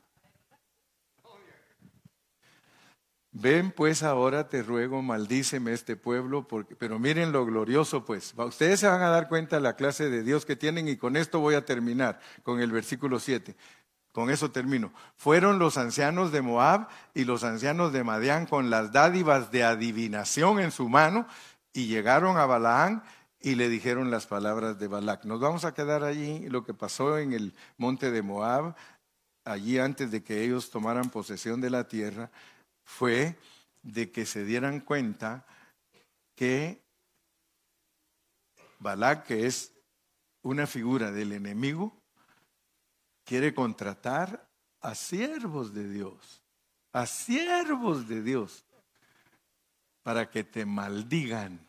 Ven pues ahora, te ruego, maldíceme este pueblo, porque, pero miren lo glorioso pues. Ustedes se van a dar cuenta de la clase de Dios que tienen y con esto voy a terminar, con el versículo 7. Con eso termino. Fueron los ancianos de Moab y los ancianos de Madián con las dádivas de adivinación en su mano y llegaron a Balaán y le dijeron las palabras de Balac. Nos vamos a quedar allí, lo que pasó en el monte de Moab, allí antes de que ellos tomaran posesión de la tierra fue de que se dieran cuenta que Balak, que es una figura del enemigo, quiere contratar a siervos de Dios, a siervos de Dios, para que te maldigan.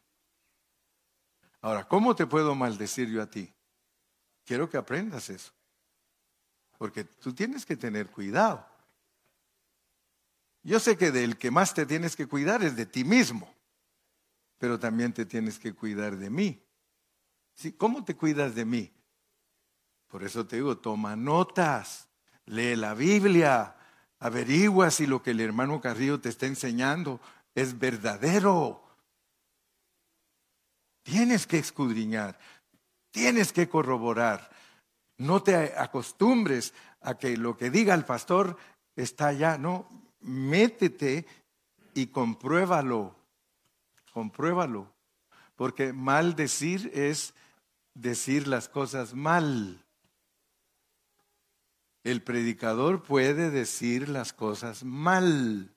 Ahora, ¿cómo te puedo maldecir yo a ti? Quiero que aprendas eso, porque tú tienes que tener cuidado. Yo sé que del que más te tienes que cuidar es de ti mismo, pero también te tienes que cuidar de mí. ¿Cómo te cuidas de mí? Por eso te digo, toma notas, lee la Biblia, averigua si lo que el hermano Carrillo te está enseñando es verdadero. Tienes que escudriñar, tienes que corroborar. No te acostumbres a que lo que diga el pastor está allá, no, métete y compruébalo, compruébalo, porque mal decir es decir las cosas mal. El predicador puede decir las cosas mal.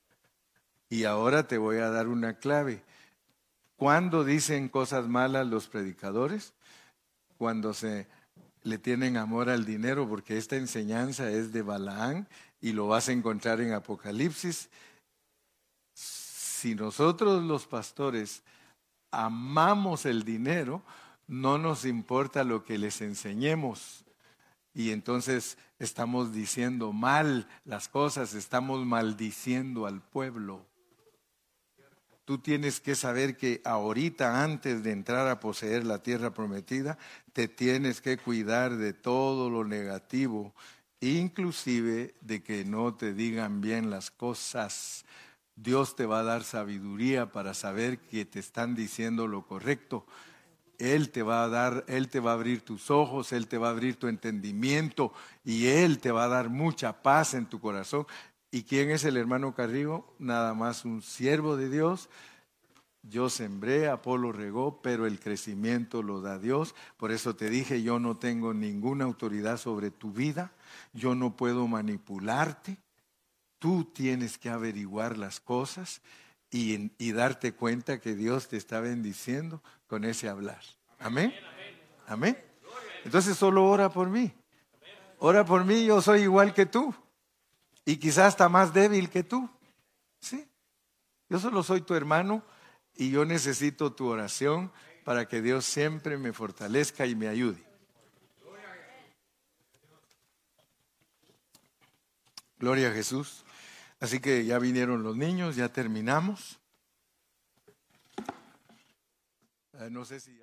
Y ahora te voy a dar una clave. ¿Cuándo dicen cosas malas los predicadores? Cuando se le tienen amor al dinero, porque esta enseñanza es de Balaán y lo vas a encontrar en Apocalipsis. Si nosotros los pastores amamos el dinero, no nos importa lo que les enseñemos. Y entonces estamos diciendo mal las cosas, estamos maldiciendo al pueblo. Tú tienes que saber que ahorita, antes de entrar a poseer la tierra prometida, te tienes que cuidar de todo lo negativo inclusive de que no te digan bien las cosas. Dios te va a dar sabiduría para saber que te están diciendo lo correcto. Él te va a dar, Él te va a abrir tus ojos, Él te va a abrir tu entendimiento y Él te va a dar mucha paz en tu corazón. ¿Y quién es el hermano Carrillo? Nada más un siervo de Dios. Yo sembré, Apolo regó, pero el crecimiento lo da Dios. Por eso te dije, yo no tengo ninguna autoridad sobre tu vida yo no puedo manipularte, tú tienes que averiguar las cosas y, y, darte cuenta que Dios te está bendiciendo con ese hablar. Amén. Amén. Entonces solo ora por mí. Ora por mí, yo soy igual que tú. Y quizás hasta más débil que tú. Sí. Yo solo soy tu hermano y yo necesito tu oración para que Dios siempre me fortalezca y me ayude. Gloria a Jesús. Así que ya vinieron los niños, ya terminamos. Eh, no sé si